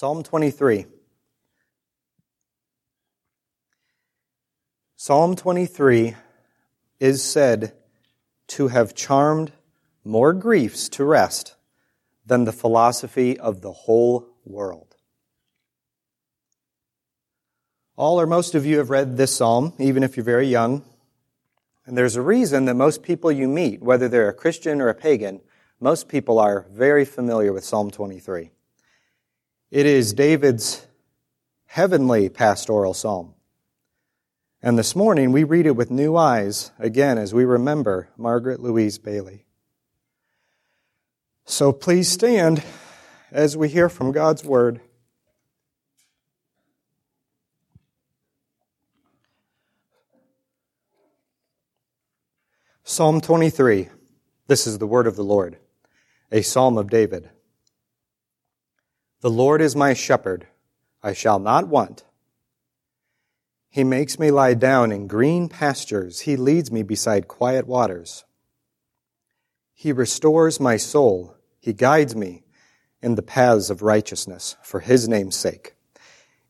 Psalm 23. Psalm 23 is said to have charmed more griefs to rest than the philosophy of the whole world. All or most of you have read this psalm, even if you're very young. And there's a reason that most people you meet, whether they're a Christian or a pagan, most people are very familiar with Psalm 23. It is David's heavenly pastoral psalm. And this morning we read it with new eyes again as we remember Margaret Louise Bayly. So please stand as we hear from God's Word. Psalm 23. This is the word of the Lord, a psalm of David. The Lord is my shepherd, I shall not want. He makes me lie down in green pastures. He leads me beside quiet waters. He restores my soul. He guides me in the paths of righteousness for his name's sake.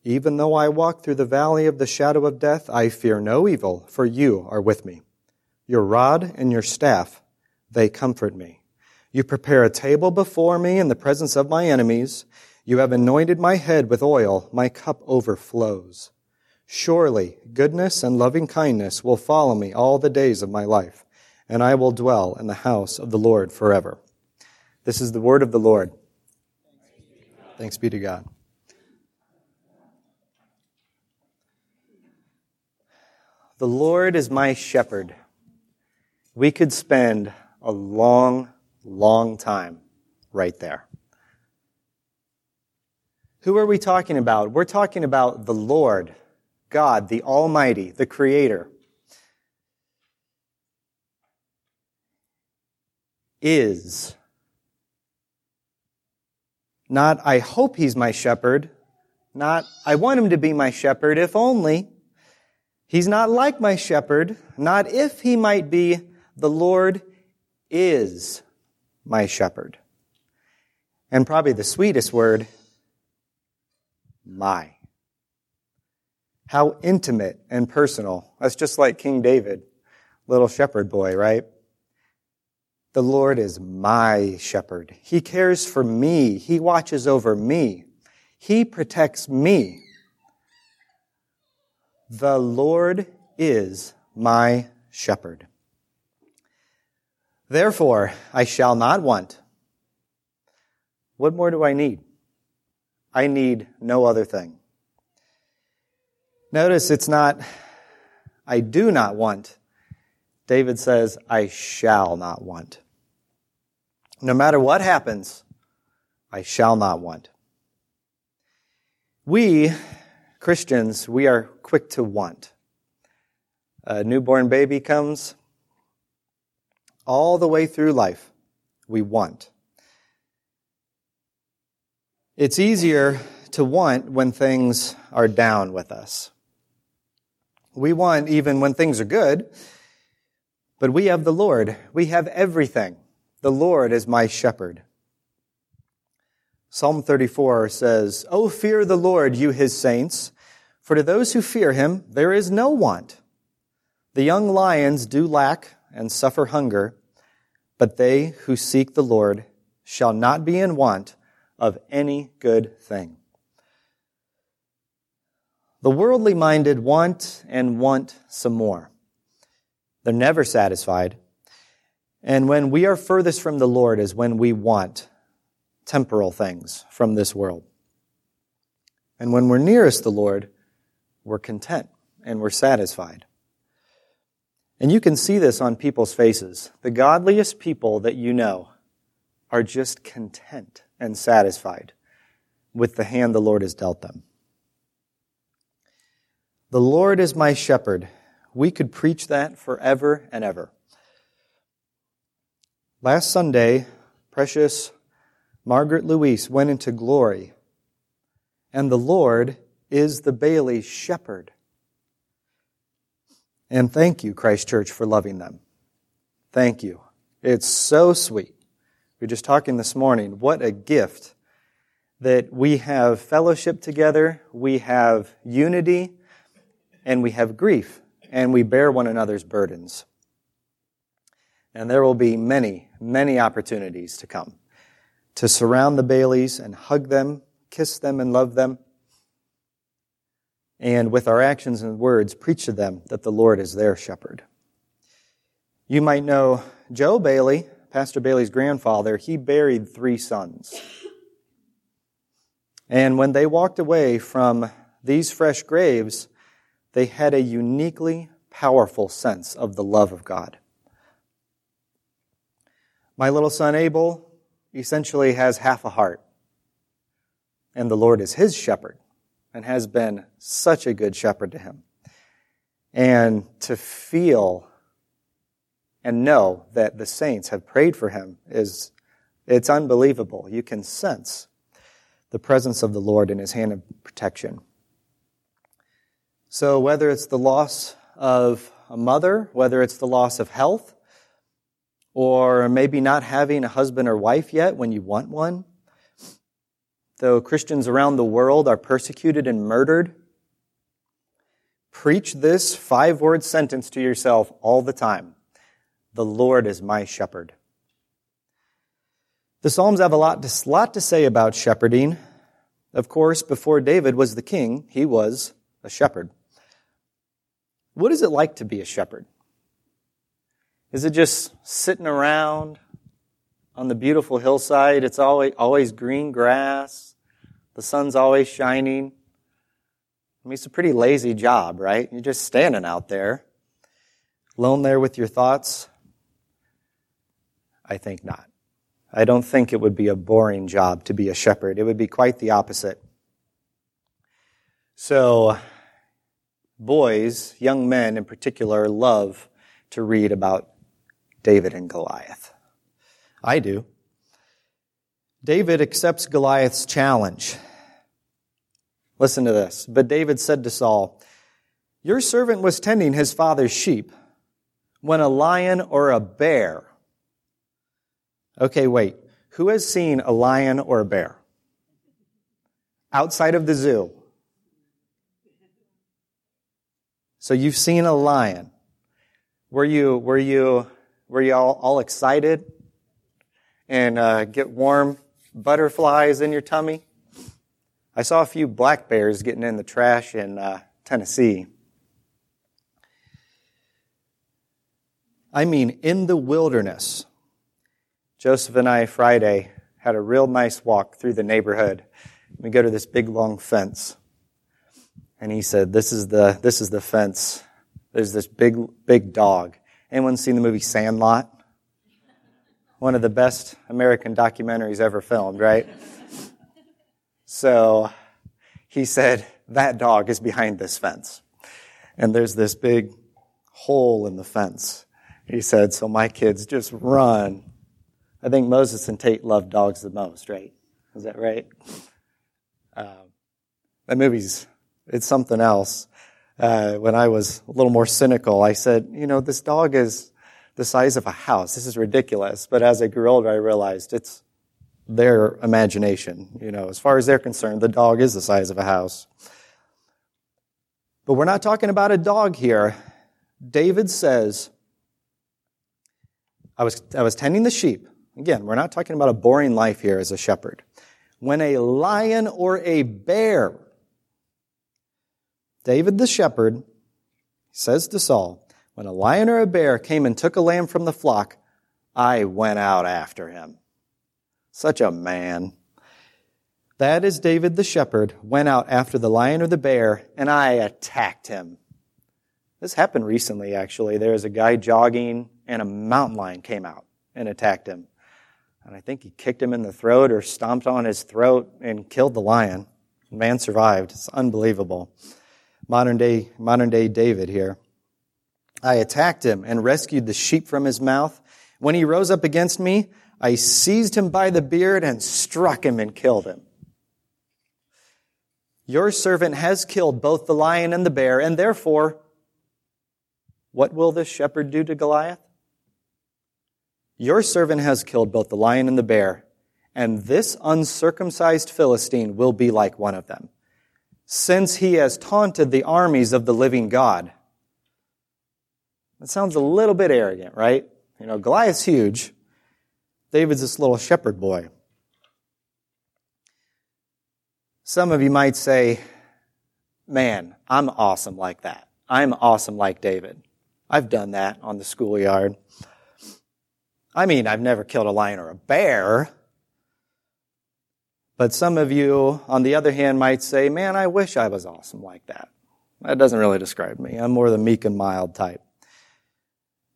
Even though I walk through the valley of the shadow of death, I fear no evil, for you are with me. Your rod and your staff, they comfort me. You prepare a table before me in the presence of my enemies. You have anointed my head with oil. My cup overflows. Surely goodness and loving kindness will follow me all the days of my life, and I will dwell in the house of the Lord forever. This is the word of the Lord. Thanks be to God. The Lord is my shepherd. We could spend a long, long time right there. Who are we talking about? We're talking about the Lord God, the Almighty, the Creator, is. Not, I hope He's my shepherd. Not, I want Him to be my shepherd, if only. He's not like my shepherd. Not if He might be. The Lord is my shepherd. And probably the sweetest word, my. How intimate and personal. That's just like King David, little shepherd boy, right? The Lord is my shepherd. He cares for me. He watches over me. He protects me. The Lord is my shepherd. Therefore, I shall not want. What more do I need? I need no other thing. Notice it's not, I do not want. David says, I shall not want. No matter what happens, I shall not want. We, Christians, we are quick to want. A newborn baby comes, all the way through life, we want. It's easier to want when things are down with us. We want even when things are good, but we have the Lord. We have everything. The Lord is my shepherd. Psalm 34 says, Oh, fear the Lord, you his saints, for to those who fear him there is no want. The young lions do lack and suffer hunger, but they who seek the Lord shall not be in want of any good thing. The worldly minded want and want some more. They're never satisfied. And when we are furthest from the Lord is when we want temporal things from this world. And when we're nearest the Lord, we're content and we're satisfied. And you can see this on people's faces. The godliest people that you know are just content and satisfied with the hand the Lord has dealt them. The Lord is my shepherd. We could preach that forever and ever. Last Sunday, precious Margaret Louise went into glory, and the Lord is the Bayly's shepherd. And thank you, Christ Church, for loving them. Thank you. It's so sweet. We were just talking this morning. What a gift that we have fellowship together, we have unity, and we have grief, and we bear one another's burdens. And there will be many, many opportunities to come to surround the Baylys and hug them, kiss them, and love them. And with our actions and words, preach to them that the Lord is their shepherd. You might know Joe Bayly, Pastor Bayly's grandfather, he buried three sons. And when they walked away from these fresh graves, they had a uniquely powerful sense of the love of God. My little son Abel essentially has half a heart, and the Lord is his shepherd and has been such a good shepherd to him. And to feel and know that the saints have prayed for him is it's unbelievable. You can sense the presence of the Lord in his hand of protection. So whether it's the loss of a mother, whether it's the loss of health, or maybe not having a husband or wife yet when you want one, though Christians around the world are persecuted and murdered, preach this five word sentence to yourself all the time. The Lord is my shepherd. The Psalms have a lot to, lot to say about shepherding. Of course, before David was the king, he was a shepherd. What is it like to be a shepherd? Is it just sitting around on the beautiful hillside? It's always, always green grass. The sun's always shining. I mean, it's a pretty lazy job, right? You're just standing out there, alone there with your thoughts. I think not. I don't think it would be a boring job to be a shepherd. It would be quite the opposite. So, boys, young men in particular, love to read about David and Goliath. I do. David accepts Goliath's challenge. Listen to this. But David said to Saul, Your servant was tending his father's sheep when a lion or a bear Okay, wait. Who has seen a lion or a bear? Outside of the zoo. So you've seen a lion. Were you, were you, were you all, all excited and uh, get warm butterflies in your tummy? I saw a few black bears getting in the trash in uh, Tennessee. I mean, in the wilderness, Joseph and I Friday had a real nice walk through the neighborhood. We go to this big long fence. And he said, this is the, this is the fence. There's this big, big dog. Anyone seen the movie Sandlot? One of the best American documentaries ever filmed, right? So he said, that dog is behind this fence. And there's this big hole in the fence. He said, so my kids just run I think Moses and Tate loved dogs the most, right? Is that right? Uh, that movie's, it's something else. Uh, when I was a little more cynical, I said, you know, this dog is the size of a house. This is ridiculous. But as I grew older, I realized it's their imagination. You know, as far as they're concerned, the dog is the size of a house. But we're not talking about a dog here. David says, I was, I was tending the sheep. Again, we're not talking about a boring life here as a shepherd. When a lion or a bear, David the shepherd says to Saul, when a lion or a bear came and took a lamb from the flock, I went out after him. Such a man. That is David the shepherd went out after the lion or the bear, and I attacked him. This happened recently, actually. There was a guy jogging, and a mountain lion came out and attacked him. And I think he kicked him in the throat or stomped on his throat and killed the lion. The man survived. It's unbelievable. Modern day, modern day David here. I attacked him and rescued the sheep from his mouth. When he rose up against me, I seized him by the beard and struck him and killed him. Your servant has killed both the lion and the bear, and therefore, what will this shepherd do to Goliath? Your servant has killed both the lion and the bear, and this uncircumcised Philistine will be like one of them, since he has taunted the armies of the living God. That sounds a little bit arrogant, right? You know, Goliath's huge. David's this little shepherd boy. Some of you might say, man, I'm awesome like that. I'm awesome like David. I've done that on the schoolyard. I mean, I've never killed a lion or a bear. But some of you, on the other hand, might say, man, I wish I was awesome like that. That doesn't really describe me. I'm more the meek and mild type.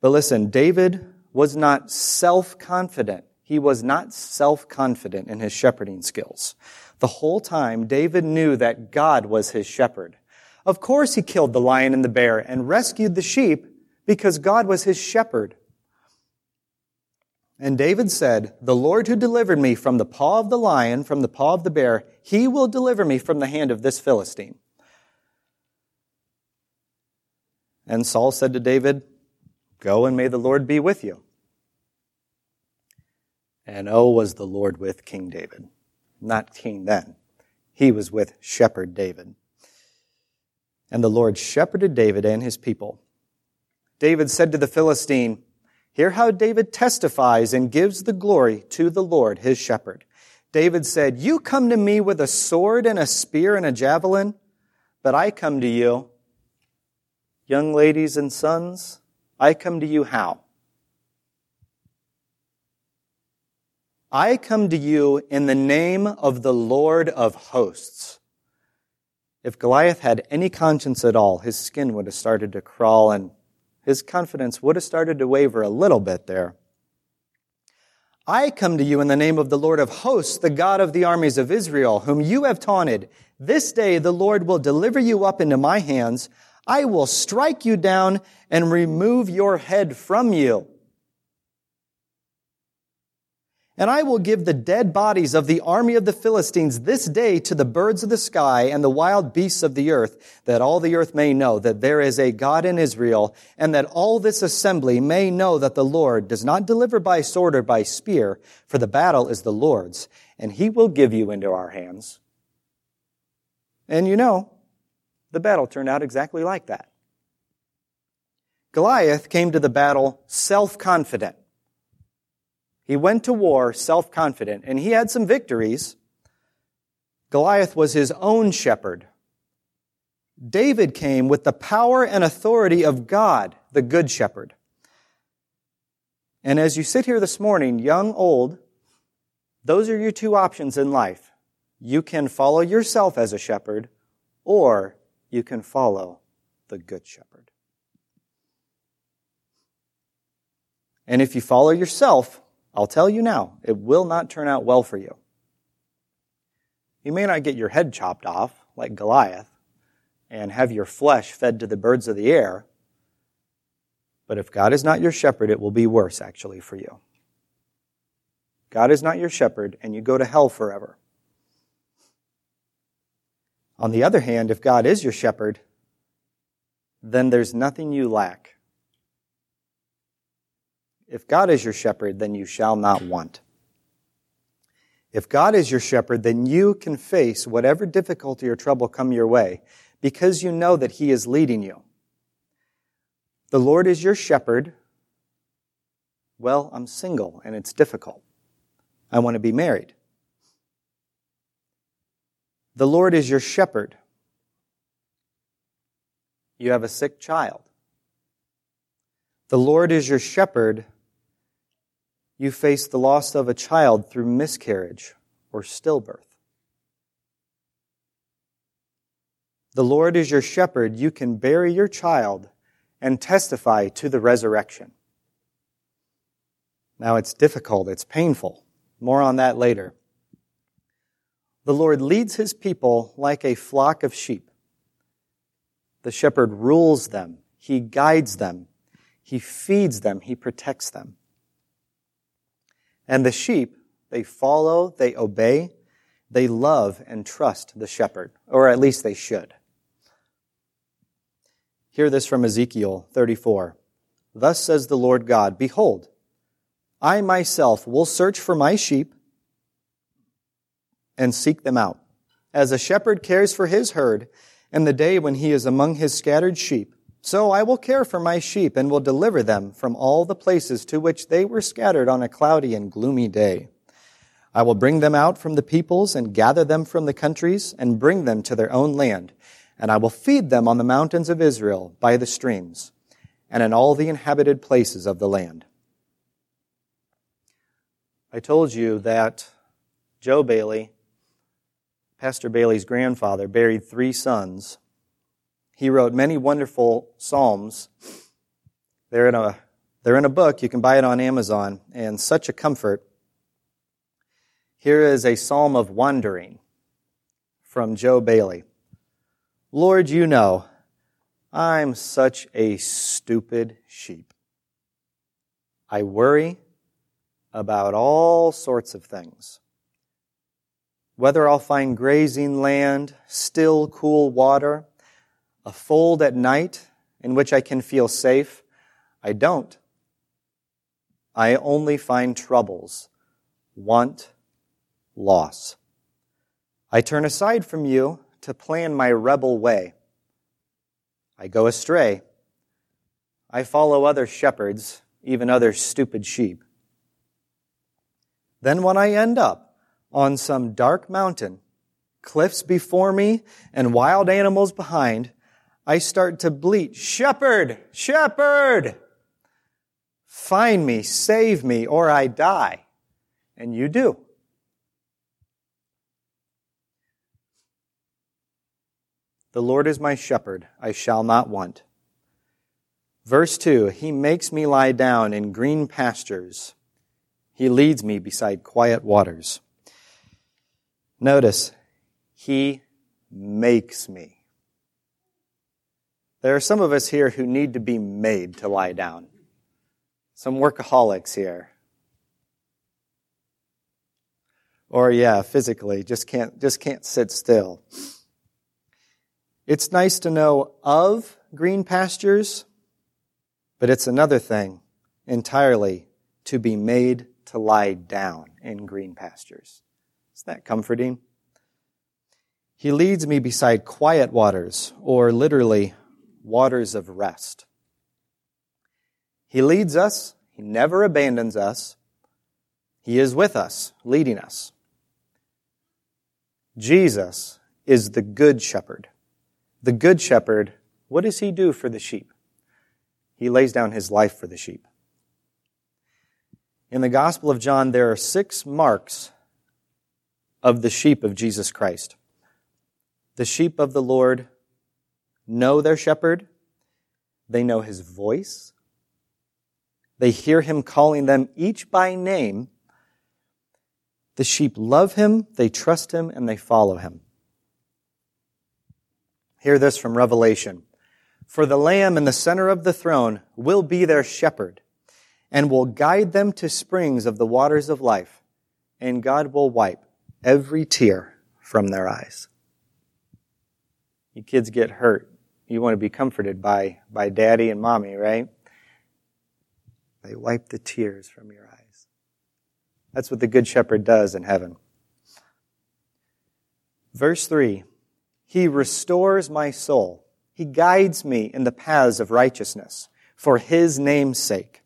But listen, David was not self-confident. He was not self-confident in his shepherding skills. The whole time, David knew that God was his shepherd. Of course, he killed the lion and the bear and rescued the sheep because God was his shepherd. And David said, The Lord who delivered me from the paw of the lion, from the paw of the bear, he will deliver me from the hand of this Philistine. And Saul said to David, Go and may the Lord be with you. And oh, was the Lord with King David. Not king then. He was with shepherd David. And the Lord shepherded David and his people. David said to the Philistine, Hear how David testifies and gives the glory to the Lord, his shepherd. David said, You come to me with a sword and a spear and a javelin, but I come to you, young ladies and sons, I come to you how? I come to you in the name of the Lord of hosts. If Goliath had any conscience at all, his skin would have started to crawl and his confidence would have started to waver a little bit there. I come to you in the name of the Lord of hosts, the God of the armies of Israel, whom you have taunted. This day the Lord will deliver you up into my hands. I will strike you down and remove your head from you. And I will give the dead bodies of the army of the Philistines this day to the birds of the sky and the wild beasts of the earth, that all the earth may know that there is a God in Israel, and that all this assembly may know that the Lord does not deliver by sword or by spear, for the battle is the Lord's, and he will give you into our hands. And you know, the battle turned out exactly like that. Goliath came to the battle self-confident. He went to war self-confident, and he had some victories. Goliath was his own shepherd. David came with the power and authority of God, the good shepherd. And as you sit here this morning, young, old, those are your two options in life. You can follow yourself as a shepherd, or you can follow the good shepherd. And if you follow yourself, I'll tell you now, it will not turn out well for you. You may not get your head chopped off, like Goliath, and have your flesh fed to the birds of the air, but if God is not your shepherd, it will be worse, actually, for you. God is not your shepherd, and you go to hell forever. On the other hand, if God is your shepherd, then there's nothing you lack. If God is your shepherd, then you shall not want. If God is your shepherd, then you can face whatever difficulty or trouble come your way because you know that He is leading you. The Lord is your shepherd. Well, I'm single and it's difficult. I want to be married. The Lord is your shepherd. You have a sick child. The Lord is your shepherd you face the loss of a child through miscarriage or stillbirth. The Lord is your shepherd. You can bury your child and testify to the resurrection. Now it's difficult, it's painful. More on that later. The Lord leads his people like a flock of sheep. The shepherd rules them, he guides them, he feeds them, he protects them. And the sheep, they follow, they obey, they love and trust the shepherd, or at least they should. Hear this from Ezekiel 34. Thus says the Lord God, Behold, I myself will search for my sheep and seek them out. As a shepherd cares for his herd in the day when he is among his scattered sheep, so I will care for my sheep and will deliver them from all the places to which they were scattered on a cloudy and gloomy day. I will bring them out from the peoples and gather them from the countries and bring them to their own land. And I will feed them on the mountains of Israel by the streams and in all the inhabited places of the land. I told you that Joe Bayly, Pastor Bayly's grandfather, buried three sons. He wrote many wonderful psalms. They're in a, they're in a book. You can buy it on Amazon, and such a comfort. Here is a psalm of wandering from Joe Bayly. Lord, you know, I'm such a stupid sheep. I worry about all sorts of things. Whether I'll find grazing land, still, cool water, a fold at night in which I can feel safe, I don't. I only find troubles, want, loss. I turn aside from you to plan my rebel way. I go astray. I follow other shepherds, even other stupid sheep. Then when I end up on some dark mountain, cliffs before me and wild animals behind, I start to bleat, Shepherd! Shepherd! Find me, save me, or I die. And you do. The Lord is my shepherd, I shall not want. Verse 2 He makes me lie down in green pastures. He leads me beside quiet waters. Notice, He makes me. There are some of us here who need to be made to lie down. Some workaholics here. Or yeah, physically, just can't, just can't sit still. It's nice to know of green pastures, but it's another thing entirely to be made to lie down in green pastures. Isn't that comforting? He leads me beside quiet waters, or literally, waters of rest. He leads us. He never abandons us. He is with us, leading us. Jesus is the good shepherd the good shepherd, what does he do for the sheep? He lays down his life for the sheep. In the Gospel of John, there are six marks of the sheep of Jesus Christ. The sheep of the Lord know their shepherd. They know his voice. They hear him calling them each by name. The sheep love him, they trust him, and they follow him. Hear this from Revelation. For the Lamb in the center of the throne will be their shepherd and will guide them to springs of the waters of life, and God will wipe every tear from their eyes. You kids get hurt. You want to be comforted by, by daddy and mommy, right? They wipe the tears from your eyes. That's what the Good Shepherd does in heaven. Verse 3 he restores my soul. He guides me in the paths of righteousness for His name's sake.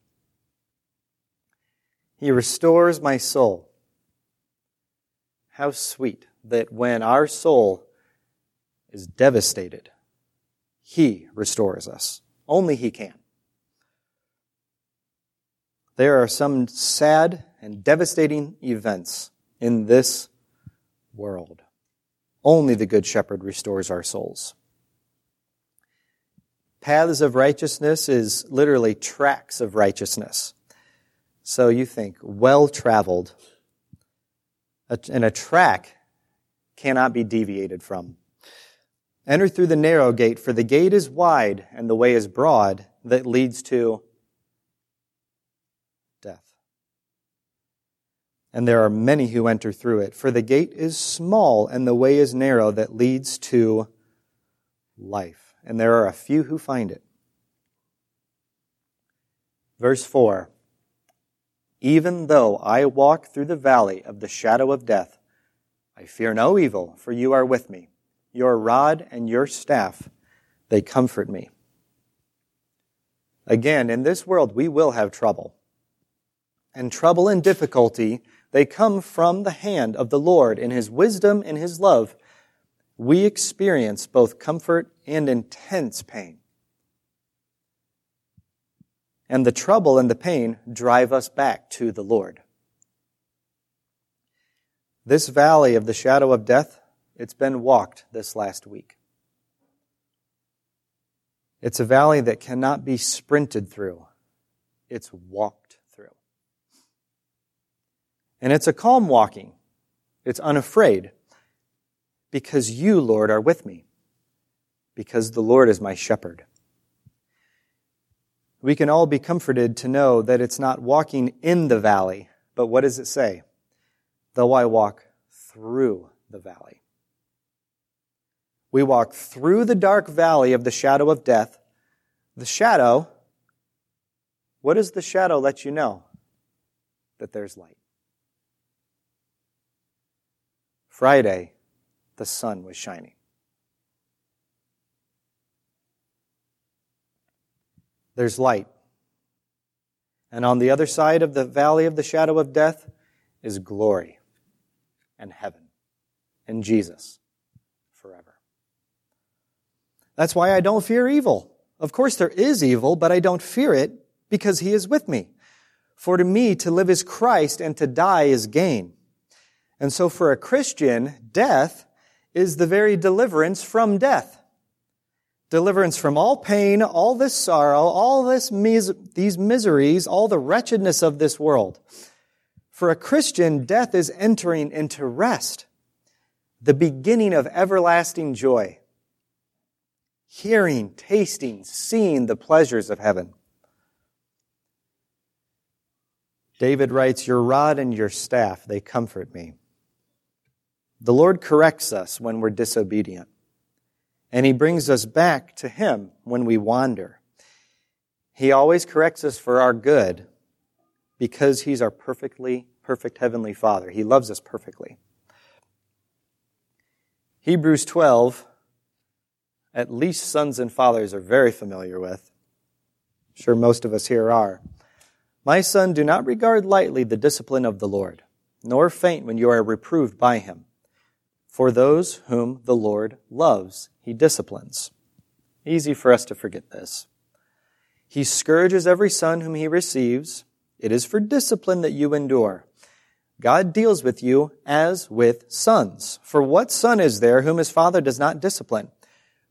He restores my soul. How sweet that when our soul is devastated, He restores us. Only He can. There are some sad and devastating events in this world. Only the Good Shepherd restores our souls. Paths of righteousness is literally tracks of righteousness. So you think, well traveled. And a track cannot be deviated from. Enter through the narrow gate, for the gate is wide and the way is broad that leads to death. and there are many who enter through it. For the gate is small and the way is narrow that leads to life, and there are a few who find it. Verse 4 Even though I walk through the valley of the shadow of death, I fear no evil, for you are with me. Your rod and your staff, they comfort me. Again, in this world, we will have trouble. And trouble and difficulty, they come from the hand of the Lord in His wisdom and His love. We experience both comfort and intense pain. And the trouble and the pain drive us back to the Lord. This valley of the shadow of death, it's been walked this last week. It's a valley that cannot be sprinted through. It's walked through. And it's a calm walking. It's unafraid because you, Lord, are with me. Because the Lord is my shepherd. We can all be comforted to know that it's not walking in the valley, but what does it say? though I walk through the valley. We walk through the dark valley of the shadow of death. The shadow, what does the shadow let you know? That there's light. Friday, the sun was shining. There's light. And on the other side of the valley of the shadow of death is glory and heaven and Jesus. That's why I don't fear evil. Of course, there is evil, but I don't fear it because he is with me. For to me, to live is Christ and to die is gain. And so for a Christian, death is the very deliverance from death. Deliverance from all pain, all this sorrow, all this mis- these miseries, all the wretchedness of this world. For a Christian, death is entering into rest, the beginning of everlasting joy. Hearing, tasting, seeing the pleasures of heaven. David writes, Your rod and your staff, they comfort me. The Lord corrects us when we're disobedient, and He brings us back to Him when we wander. He always corrects us for our good, because he's our perfectly perfect heavenly Father. He loves us perfectly. Hebrews 12, at least sons and fathers are very familiar with. I'm sure most of us here are. My son, do not regard lightly the discipline of the Lord, nor faint when you are reproved by him. For those whom the Lord loves, he disciplines. Easy for us to forget this. He scourges every son whom he receives. It is for discipline that you endure. God deals with you as with sons. For what son is there whom his father does not discipline?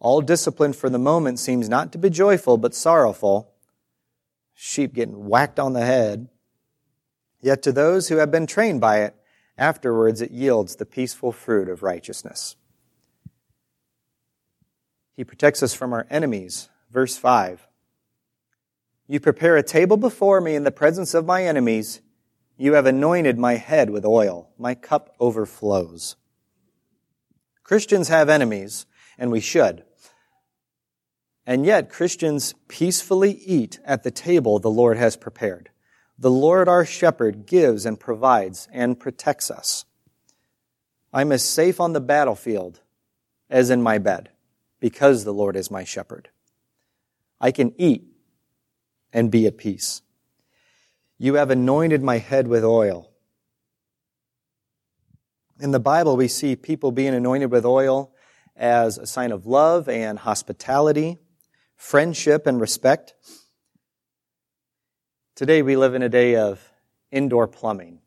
All discipline for the moment seems not to be joyful, but sorrowful. Sheep getting whacked on the head. Yet to those who have been trained by it, afterwards it yields the peaceful fruit of righteousness. He protects us from our enemies. Verse 5. You prepare a table before me in the presence of my enemies. You have anointed my head with oil. My cup overflows. Christians have enemies, and we should. And yet, Christians peacefully eat at the table the Lord has prepared. The Lord our shepherd gives and provides and protects us. I'm as safe on the battlefield as in my bed because the Lord is my shepherd. I can eat and be at peace. You have anointed my head with oil. In the Bible, we see people being anointed with oil as a sign of love and hospitality, friendship and respect. Today, we live in a day of indoor plumbing.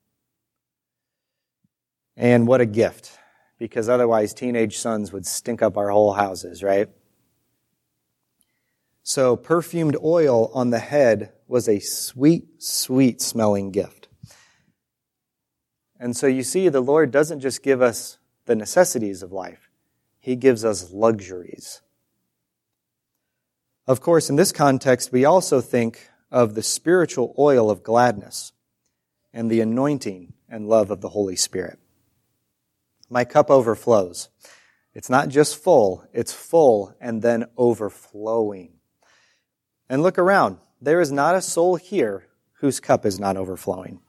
And what a gift, because otherwise, teenage sons would stink up our whole houses, right? So perfumed oil on the head was a sweet, sweet smelling gift. And so you see, the Lord doesn't just give us the necessities of life. He gives us luxuries. Of course, in this context, we also think of the spiritual oil of gladness and the anointing and love of the Holy Spirit. My cup overflows. It's not just full, it's full and then overflowing. And look around. There is not a soul here whose cup is not overflowing.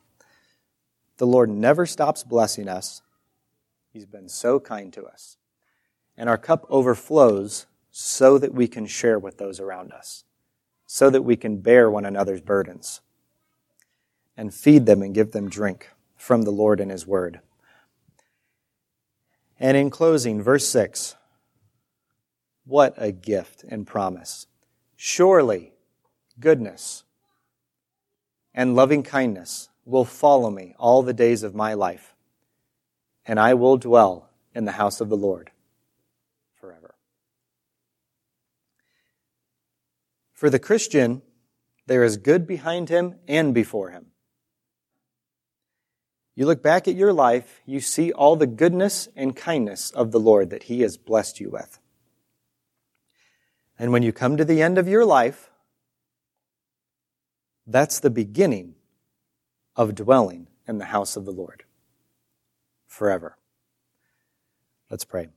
The Lord never stops blessing us. He's been so kind to us. And our cup overflows so that we can share with those around us, so that we can bear one another's burdens and feed them and give them drink from the Lord and His Word. And in closing, verse 6 what a gift and promise. Surely goodness and loving kindness will follow me all the days of my life, and I will dwell in the house of the Lord forever. For the Christian, there is good behind him and before him. You look back at your life, you see all the goodness and kindness of the Lord that He has blessed you with. And when you come to the end of your life, that's the beginning of dwelling in the house of the Lord forever. Let's pray.